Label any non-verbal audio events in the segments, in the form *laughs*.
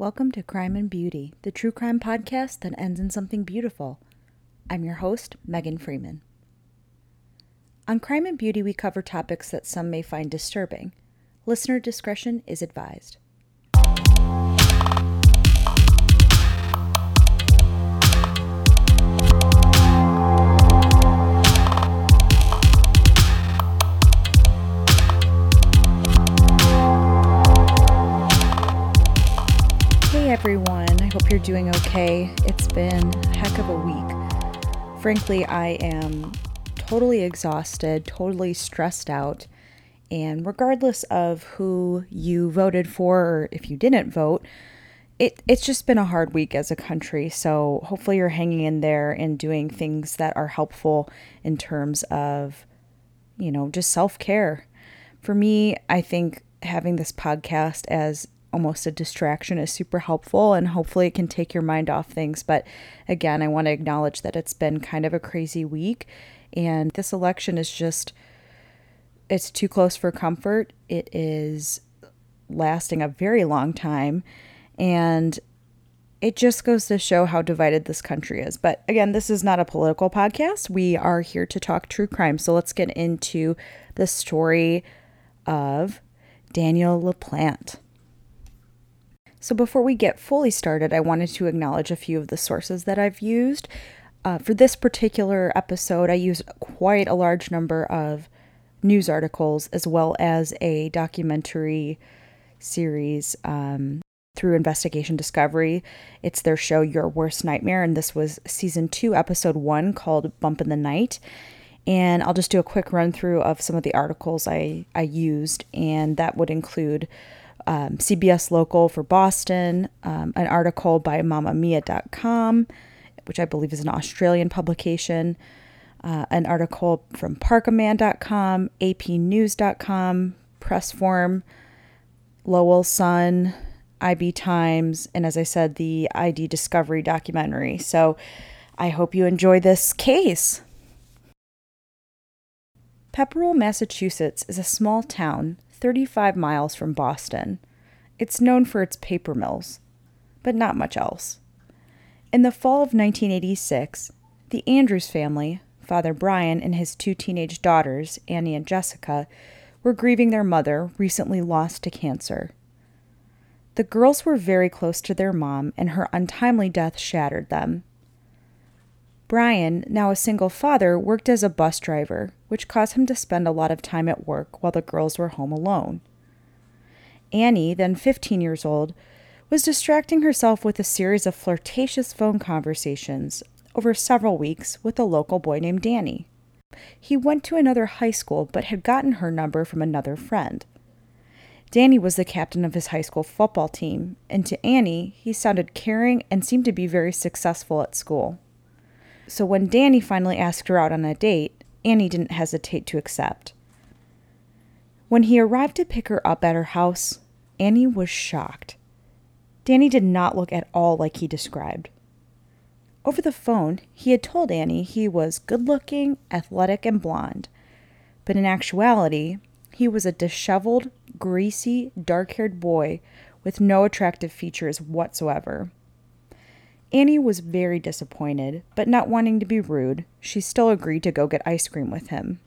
Welcome to Crime and Beauty, the true crime podcast that ends in something beautiful. I'm your host, Megan Freeman. On Crime and Beauty, we cover topics that some may find disturbing. Listener discretion is advised. Everyone, I hope you're doing okay. It's been a heck of a week. Frankly, I am totally exhausted, totally stressed out, and regardless of who you voted for or if you didn't vote, it, it's just been a hard week as a country. So hopefully you're hanging in there and doing things that are helpful in terms of, you know, just self care. For me, I think having this podcast as almost a distraction is super helpful and hopefully it can take your mind off things. But again, I want to acknowledge that it's been kind of a crazy week and this election is just it's too close for comfort. It is lasting a very long time and it just goes to show how divided this country is. But again, this is not a political podcast. We are here to talk true crime. So let's get into the story of Daniel LaPlante. So, before we get fully started, I wanted to acknowledge a few of the sources that I've used. Uh, for this particular episode, I used quite a large number of news articles as well as a documentary series um, through Investigation Discovery. It's their show, Your Worst Nightmare, and this was season two, episode one, called Bump in the Night. And I'll just do a quick run through of some of the articles I, I used, and that would include um, CBS Local for Boston, um, an article by mamamia.com, which I believe is an Australian publication, uh, an article from parkaman.com, apnews.com, Pressforum, Lowell Sun, IB Times, and as I said, the ID Discovery documentary. So I hope you enjoy this case. Pepperell, Massachusetts is a small town 35 miles from Boston. It's known for its paper mills, but not much else. In the fall of 1986, the Andrews family, Father Brian and his two teenage daughters, Annie and Jessica, were grieving their mother, recently lost to cancer. The girls were very close to their mom, and her untimely death shattered them. Brian, now a single father, worked as a bus driver, which caused him to spend a lot of time at work while the girls were home alone. Annie, then 15 years old, was distracting herself with a series of flirtatious phone conversations over several weeks with a local boy named Danny. He went to another high school but had gotten her number from another friend. Danny was the captain of his high school football team, and to Annie, he sounded caring and seemed to be very successful at school. So when Danny finally asked her out on a date, Annie didn't hesitate to accept. When he arrived to pick her up at her house, Annie was shocked. Danny did not look at all like he described. Over the phone, he had told Annie he was good looking, athletic, and blonde, but in actuality, he was a disheveled, greasy, dark haired boy with no attractive features whatsoever. Annie was very disappointed, but not wanting to be rude, she still agreed to go get ice cream with him.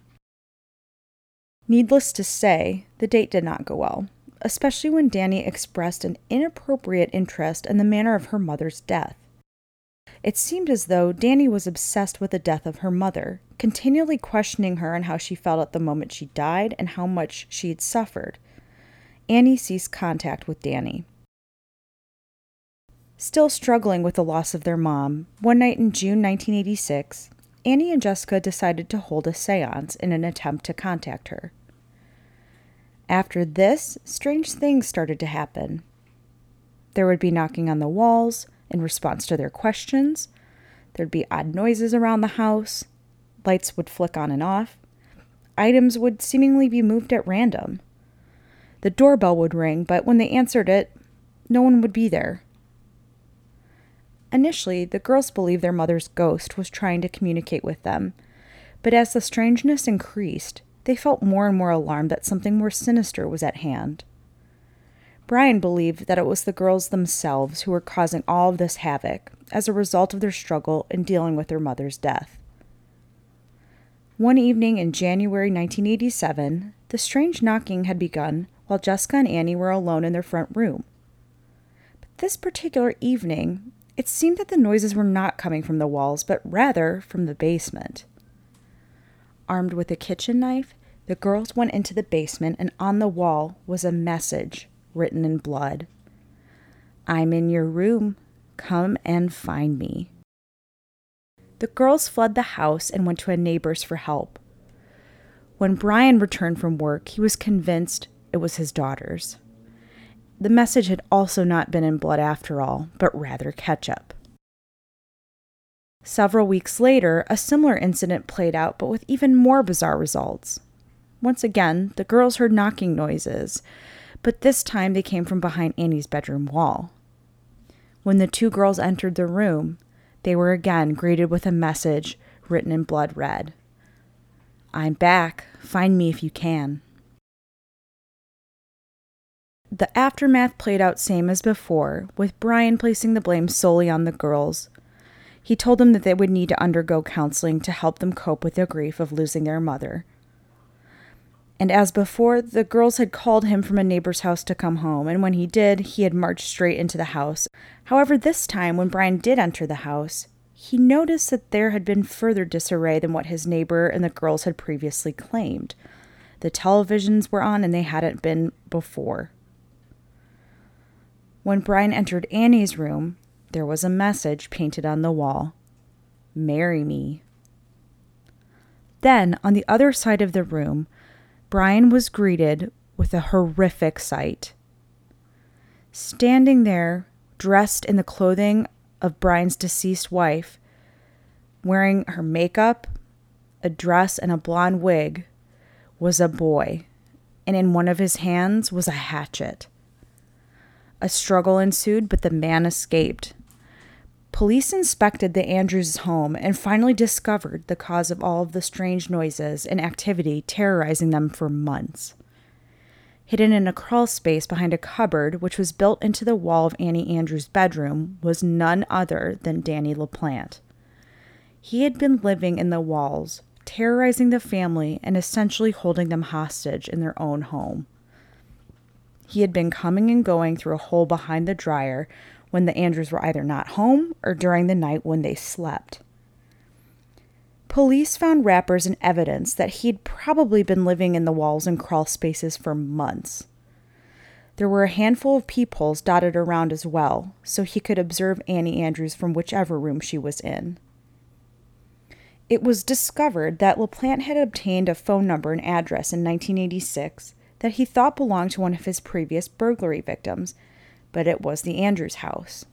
Needless to say, the date did not go well, especially when Danny expressed an inappropriate interest in the manner of her mother's death. It seemed as though Danny was obsessed with the death of her mother, continually questioning her on how she felt at the moment she died and how much she had suffered. Annie ceased contact with Danny. Still struggling with the loss of their mom, one night in June 1986, Annie and Jessica decided to hold a seance in an attempt to contact her. After this, strange things started to happen. There would be knocking on the walls in response to their questions, there'd be odd noises around the house, lights would flick on and off, items would seemingly be moved at random. The doorbell would ring, but when they answered it, no one would be there. Initially, the girls believed their mother's ghost was trying to communicate with them, but as the strangeness increased, they felt more and more alarmed that something more sinister was at hand. Brian believed that it was the girls themselves who were causing all of this havoc as a result of their struggle in dealing with their mother's death. One evening in January 1987, the strange knocking had begun while Jessica and Annie were alone in their front room. But this particular evening, it seemed that the noises were not coming from the walls, but rather from the basement. Armed with a kitchen knife, the girls went into the basement, and on the wall was a message written in blood I'm in your room. Come and find me. The girls fled the house and went to a neighbor's for help. When Brian returned from work, he was convinced it was his daughter's. The message had also not been in blood after all, but rather ketchup. Several weeks later, a similar incident played out, but with even more bizarre results. Once again, the girls heard knocking noises, but this time they came from behind Annie's bedroom wall. When the two girls entered the room, they were again greeted with a message written in blood red I'm back. Find me if you can. The aftermath played out same as before, with Brian placing the blame solely on the girls. He told them that they would need to undergo counseling to help them cope with their grief of losing their mother. And as before, the girls had called him from a neighbor's house to come home, and when he did, he had marched straight into the house. However, this time, when Brian did enter the house, he noticed that there had been further disarray than what his neighbor and the girls had previously claimed. The televisions were on, and they hadn't been before. When Brian entered Annie's room, there was a message painted on the wall Marry me. Then, on the other side of the room, Brian was greeted with a horrific sight. Standing there, dressed in the clothing of Brian's deceased wife, wearing her makeup, a dress, and a blonde wig, was a boy, and in one of his hands was a hatchet. A struggle ensued, but the man escaped. Police inspected the Andrews home and finally discovered the cause of all of the strange noises and activity terrorizing them for months. Hidden in a crawl space behind a cupboard which was built into the wall of Annie Andrews' bedroom was none other than Danny LaPlante. He had been living in the walls, terrorizing the family and essentially holding them hostage in their own home. He had been coming and going through a hole behind the dryer when the Andrews were either not home or during the night when they slept. Police found wrappers and evidence that he'd probably been living in the walls and crawl spaces for months. There were a handful of peepholes dotted around as well, so he could observe Annie Andrews from whichever room she was in. It was discovered that LaPlante had obtained a phone number and address in 1986 that he thought belonged to one of his previous burglary victims but it was the Andrews house.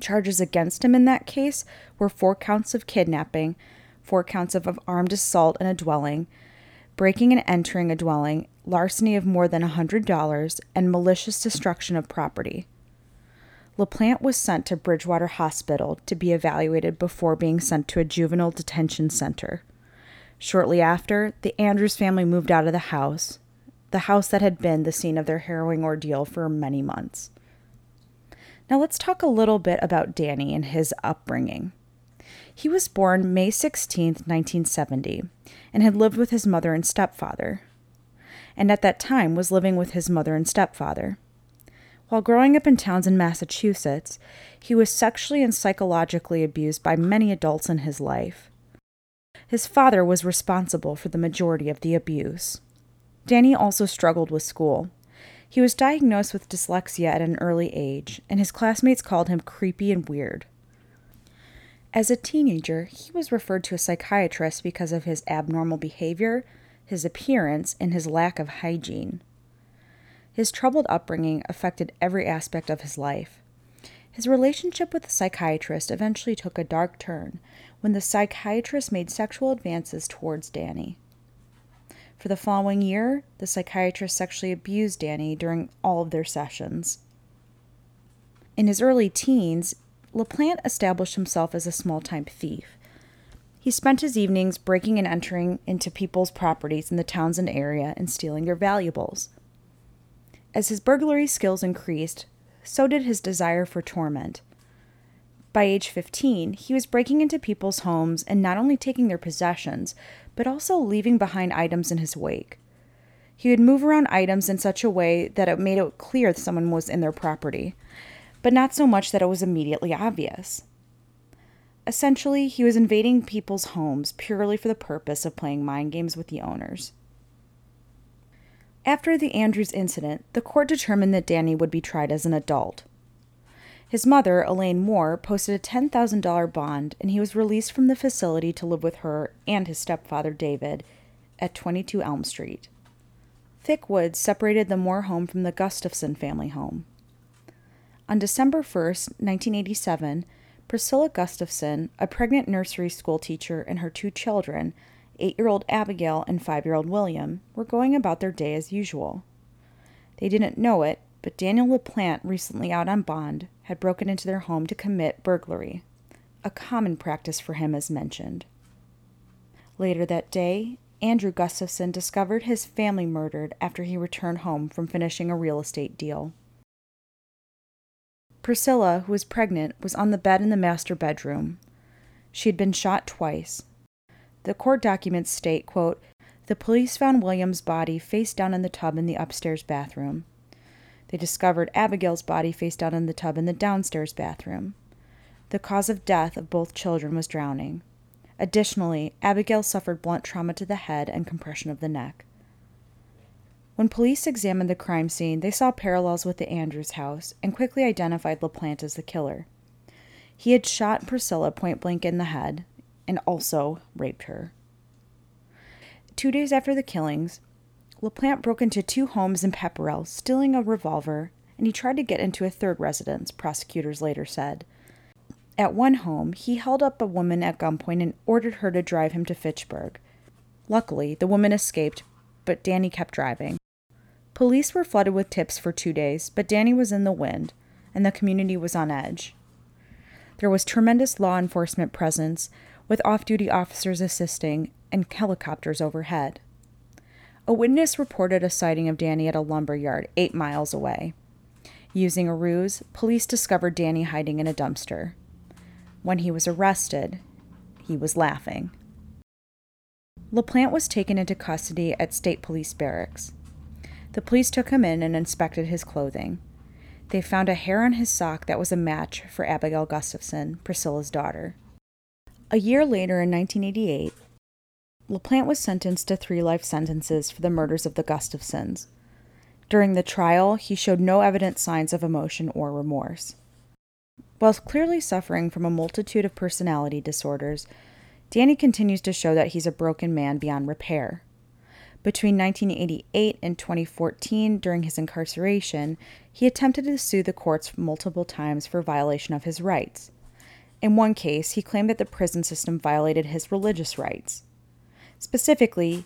Charges against him in that case were four counts of kidnapping, four counts of armed assault in a dwelling, breaking and entering a dwelling, larceny of more than a $100, and malicious destruction of property. LaPlante was sent to Bridgewater Hospital to be evaluated before being sent to a juvenile detention center. Shortly after, the Andrews family moved out of the house, the house that had been the scene of their harrowing ordeal for many months. Now, let's talk a little bit about Danny and his upbringing. He was born May 16, 1970, and had lived with his mother and stepfather, and at that time was living with his mother and stepfather. While growing up in Townsend, Massachusetts, he was sexually and psychologically abused by many adults in his life. His father was responsible for the majority of the abuse. Danny also struggled with school. He was diagnosed with dyslexia at an early age, and his classmates called him creepy and weird. As a teenager, he was referred to a psychiatrist because of his abnormal behavior, his appearance, and his lack of hygiene. His troubled upbringing affected every aspect of his life. His relationship with the psychiatrist eventually took a dark turn when the psychiatrist made sexual advances towards Danny. For the following year, the psychiatrist sexually abused Danny during all of their sessions. In his early teens, LaPlante established himself as a small time thief. He spent his evenings breaking and entering into people's properties in the Townsend area and stealing their valuables. As his burglary skills increased, so did his desire for torment. By age 15, he was breaking into people's homes and not only taking their possessions, but also leaving behind items in his wake. He would move around items in such a way that it made it clear that someone was in their property, but not so much that it was immediately obvious. Essentially, he was invading people's homes purely for the purpose of playing mind games with the owners. After the Andrews incident, the court determined that Danny would be tried as an adult. His mother, Elaine Moore, posted a $10,000 bond and he was released from the facility to live with her and his stepfather, David, at 22 Elm Street. Thick woods separated the Moore home from the Gustafson family home. On December 1st, 1987, Priscilla Gustafson, a pregnant nursery school teacher, and her two children, eight year old Abigail and five year old William, were going about their day as usual. They didn't know it, but Daniel LaPlante, recently out on bond, had broken into their home to commit burglary, a common practice for him as mentioned. Later that day, Andrew Gustafson discovered his family murdered after he returned home from finishing a real estate deal. Priscilla, who was pregnant, was on the bed in the master bedroom. She had been shot twice. The court documents state, quote, the police found William's body face down in the tub in the upstairs bathroom. They discovered Abigail's body face down in the tub in the downstairs bathroom. The cause of death of both children was drowning. Additionally, Abigail suffered blunt trauma to the head and compression of the neck. When police examined the crime scene, they saw parallels with the Andrews house and quickly identified LaPlante as the killer. He had shot Priscilla point blank in the head and also raped her. Two days after the killings, LaPlante broke into two homes in Pepperell, stealing a revolver, and he tried to get into a third residence, prosecutors later said. At one home, he held up a woman at gunpoint and ordered her to drive him to Fitchburg. Luckily, the woman escaped, but Danny kept driving. Police were flooded with tips for two days, but Danny was in the wind, and the community was on edge. There was tremendous law enforcement presence, with off duty officers assisting and helicopters overhead. A witness reported a sighting of Danny at a lumber yard eight miles away. Using a ruse, police discovered Danny hiding in a dumpster. When he was arrested, he was laughing. LaPlante was taken into custody at State Police Barracks. The police took him in and inspected his clothing. They found a hair on his sock that was a match for Abigail Gustafson, Priscilla's daughter. A year later, in 1988, LaPlante was sentenced to three life sentences for the murders of the Gustafsons. During the trial, he showed no evident signs of emotion or remorse. While clearly suffering from a multitude of personality disorders, Danny continues to show that he's a broken man beyond repair. Between 1988 and 2014, during his incarceration, he attempted to sue the courts multiple times for violation of his rights. In one case, he claimed that the prison system violated his religious rights. Specifically,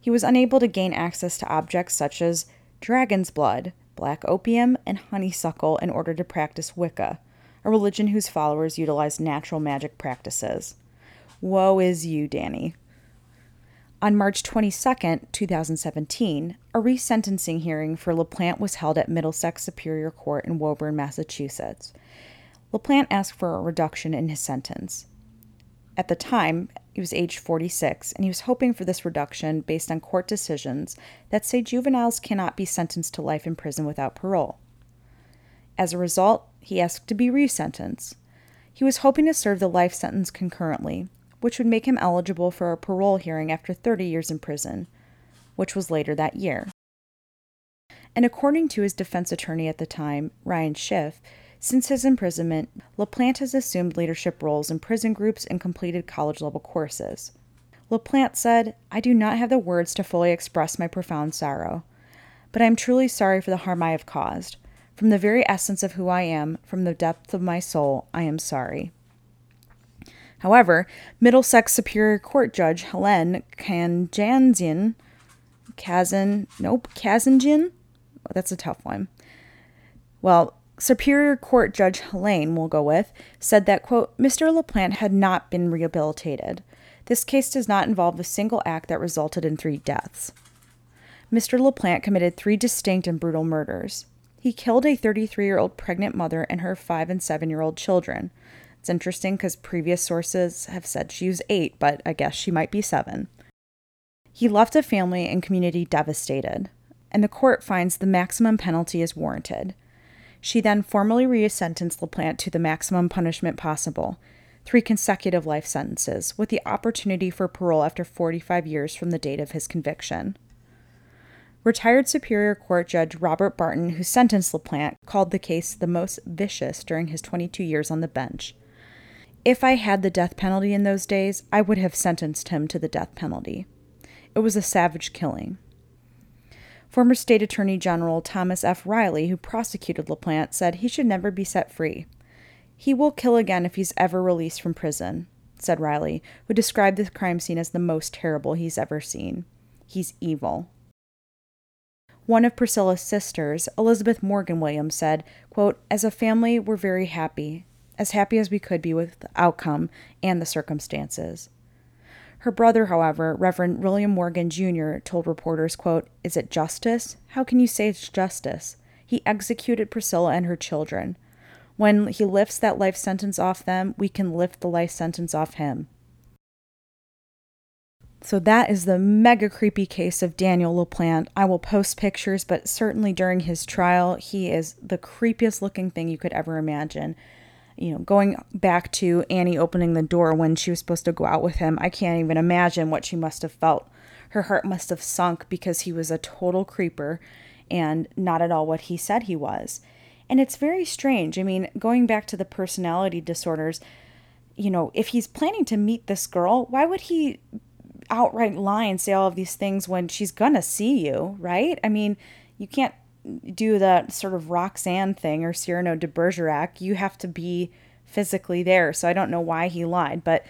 he was unable to gain access to objects such as dragon's blood, black opium, and honeysuckle in order to practice Wicca, a religion whose followers utilize natural magic practices. Woe is you, Danny. On March 22, 2017, a resentencing hearing for LaPlante was held at Middlesex Superior Court in Woburn, Massachusetts. LaPlante asked for a reduction in his sentence. At the time, he was age 46, and he was hoping for this reduction based on court decisions that say juveniles cannot be sentenced to life in prison without parole. As a result, he asked to be resentenced. He was hoping to serve the life sentence concurrently, which would make him eligible for a parole hearing after 30 years in prison, which was later that year. And according to his defense attorney at the time, Ryan Schiff, since his imprisonment, LaPlante has assumed leadership roles in prison groups and completed college level courses. LaPlante said, I do not have the words to fully express my profound sorrow, but I am truly sorry for the harm I have caused. From the very essence of who I am, from the depth of my soul, I am sorry. However, Middlesex Superior Court Judge Helen Kanjanzian, Kazan, nope, Kazanjian? That's a tough one. Well, Superior Court Judge Helene, we'll go with, said that, quote, Mr. LaPlante had not been rehabilitated. This case does not involve a single act that resulted in three deaths. Mr. LaPlante committed three distinct and brutal murders. He killed a 33 year old pregnant mother and her five and seven year old children. It's interesting because previous sources have said she was eight, but I guess she might be seven. He left a family and community devastated, and the court finds the maximum penalty is warranted. She then formally resentenced LaPlante to the maximum punishment possible three consecutive life sentences, with the opportunity for parole after 45 years from the date of his conviction. Retired Superior Court Judge Robert Barton, who sentenced LaPlante, called the case the most vicious during his 22 years on the bench. If I had the death penalty in those days, I would have sentenced him to the death penalty. It was a savage killing. Former State Attorney General Thomas F. Reilly, who prosecuted LaPlante, said he should never be set free. He will kill again if he's ever released from prison, said Reilly, who described the crime scene as the most terrible he's ever seen. He's evil. One of Priscilla's sisters, Elizabeth Morgan Williams, said, quote, As a family, we're very happy, as happy as we could be with the outcome and the circumstances. Her brother, however, Reverend William Morgan Jr., told reporters, quote, Is it justice? How can you say it's justice? He executed Priscilla and her children. When he lifts that life sentence off them, we can lift the life sentence off him. So that is the mega creepy case of Daniel LaPlante. I will post pictures, but certainly during his trial, he is the creepiest looking thing you could ever imagine. You know, going back to Annie opening the door when she was supposed to go out with him, I can't even imagine what she must have felt. Her heart must have sunk because he was a total creeper and not at all what he said he was. And it's very strange. I mean, going back to the personality disorders, you know, if he's planning to meet this girl, why would he outright lie and say all of these things when she's gonna see you, right? I mean, you can't do that sort of Roxanne thing or Cyrano de Bergerac. You have to be physically there. So I don't know why he lied, but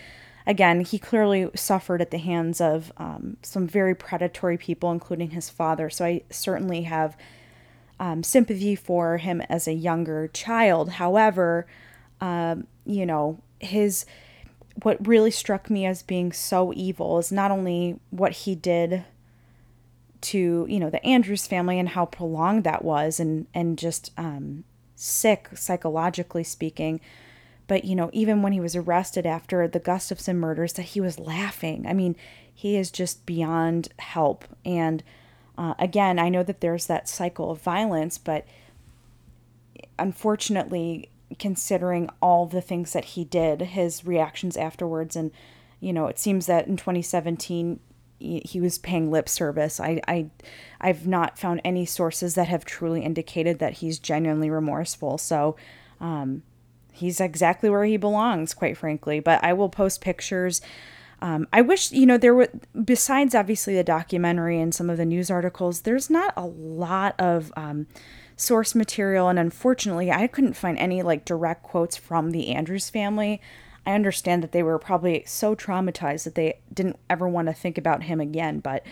again, he clearly suffered at the hands of um, some very predatory people, including his father. So I certainly have um, sympathy for him as a younger child. However, um, you know, his what really struck me as being so evil is not only what he did to you know the Andrews family and how prolonged that was and and just um, sick psychologically speaking. But you know even when he was arrested after the Gustafson murders that he was laughing. I mean he is just beyond help. And uh, again I know that there's that cycle of violence but unfortunately considering all the things that he did, his reactions afterwards, and you know, it seems that in 2017 he was paying lip service. I, I, I've not found any sources that have truly indicated that he's genuinely remorseful. So, um, he's exactly where he belongs, quite frankly. But I will post pictures. Um, I wish, you know, there were, besides obviously the documentary and some of the news articles, there's not a lot of um, source material. And unfortunately, I couldn't find any like direct quotes from the Andrews family. I understand that they were probably so traumatized that they didn't ever want to think about him again, but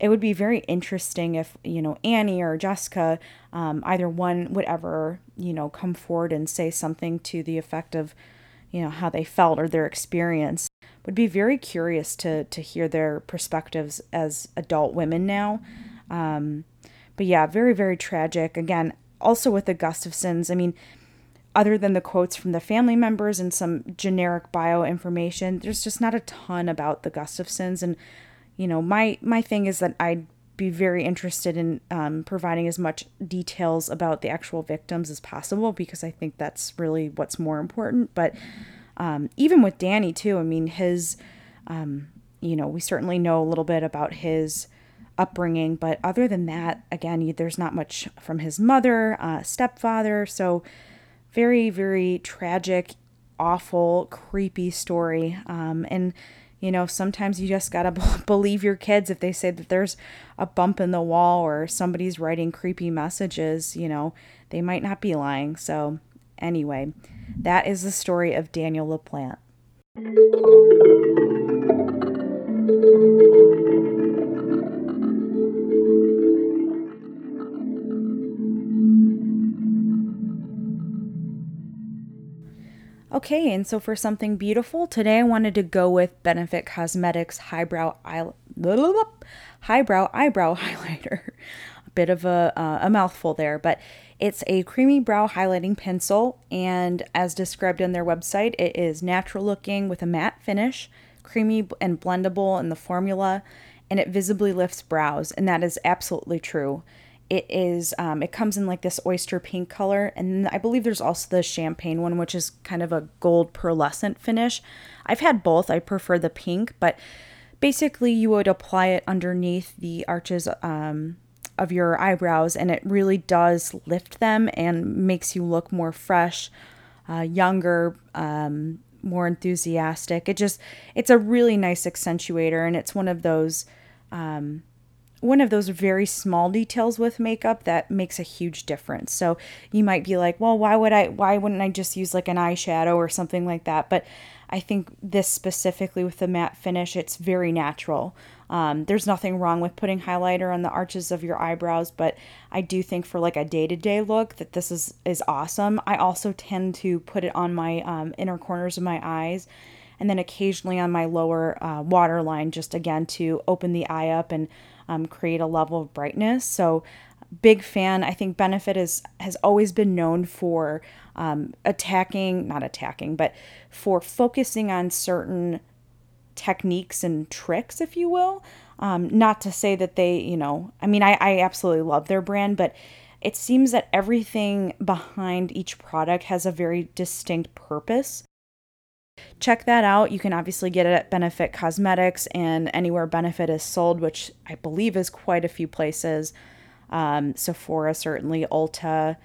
it would be very interesting if, you know, Annie or Jessica, um, either one would ever, you know, come forward and say something to the effect of, you know, how they felt or their experience. Would be very curious to to hear their perspectives as adult women now. Um, but yeah, very, very tragic. Again, also with the Gustafsons, I mean, other than the quotes from the family members and some generic bio information, there's just not a ton about the Gustafsons. And, you know, my, my thing is that I'd be very interested in um, providing as much details about the actual victims as possible because I think that's really what's more important. But um, even with Danny, too, I mean, his, um, you know, we certainly know a little bit about his upbringing. But other than that, again, there's not much from his mother, uh, stepfather. So, very, very tragic, awful, creepy story. Um, and, you know, sometimes you just got to *laughs* b- believe your kids if they say that there's a bump in the wall or somebody's writing creepy messages, you know, they might not be lying. So, anyway, that is the story of Daniel LaPlante. Okay, and so for something beautiful, today I wanted to go with Benefit Cosmetics Highbrow Eye highbrow eyebrow *laughs* highlighter. a bit of a, uh, a mouthful there, but it's a creamy brow highlighting pencil, and as described on their website, it is natural looking with a matte finish, creamy and blendable in the formula, and it visibly lifts brows, and that is absolutely true. It is, um, it comes in like this oyster pink color, and I believe there's also the champagne one, which is kind of a gold pearlescent finish. I've had both. I prefer the pink, but basically you would apply it underneath the arches um, of your eyebrows, and it really does lift them and makes you look more fresh, uh, younger, um, more enthusiastic. It just, it's a really nice accentuator, and it's one of those. Um, one of those very small details with makeup that makes a huge difference. So you might be like, well, why would I, why wouldn't I just use like an eyeshadow or something like that? But I think this specifically with the matte finish, it's very natural. Um, there's nothing wrong with putting highlighter on the arches of your eyebrows, but I do think for like a day to day look that this is is awesome. I also tend to put it on my um, inner corners of my eyes, and then occasionally on my lower uh, waterline, just again to open the eye up and um, create a level of brightness. So big fan. I think Benefit is has always been known for um, attacking, not attacking, but for focusing on certain techniques and tricks, if you will. Um, not to say that they, you know, I mean, I, I absolutely love their brand, but it seems that everything behind each product has a very distinct purpose. Check that out. You can obviously get it at Benefit Cosmetics and anywhere Benefit is sold, which I believe is quite a few places. Um, Sephora, certainly, Ulta,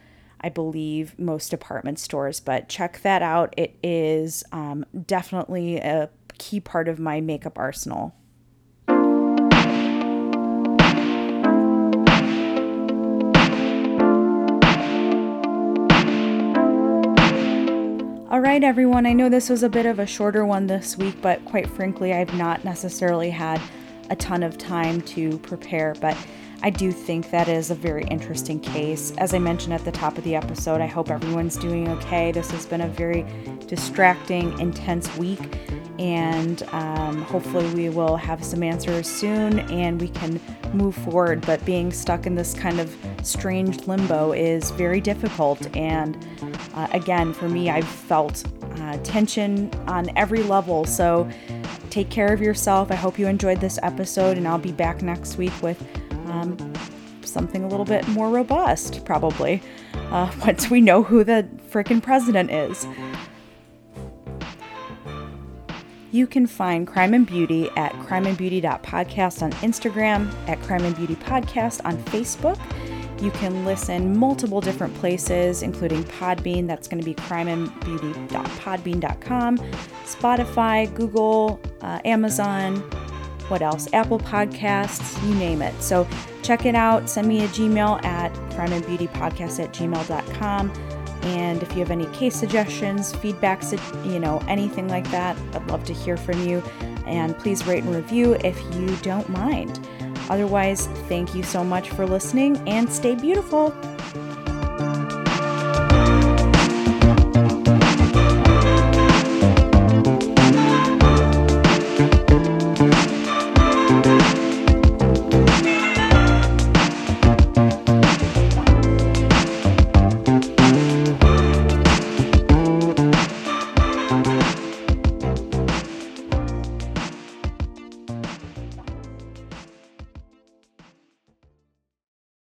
I believe most department stores, but check that out. It is um, definitely a key part of my makeup arsenal. All right, everyone. I know this was a bit of a shorter one this week, but quite frankly, I've not necessarily had a ton of time to prepare. But I do think that is a very interesting case. As I mentioned at the top of the episode, I hope everyone's doing okay. This has been a very distracting, intense week, and um, hopefully, we will have some answers soon and we can move forward. But being stuck in this kind of strange limbo is very difficult. And uh, again, for me, I've felt uh, tension on every level. So, take care of yourself. I hope you enjoyed this episode, and I'll be back next week with um, something a little bit more robust, probably, uh, *laughs* once we know who the frickin' president is. You can find Crime and Beauty at crimeandbeauty.podcast on Instagram, at Crime and Beauty Podcast on Facebook. You can listen multiple different places, including Podbean, that's going to be crimeandbeauty.podbean.com, Spotify, Google, uh, Amazon, what else? Apple Podcasts, you name it. So check it out. Send me a Gmail at crimeandbeautypodcast at gmail.com. And if you have any case suggestions, feedbacks, you know, anything like that, I'd love to hear from you. And please rate and review if you don't mind. Otherwise, thank you so much for listening and stay beautiful.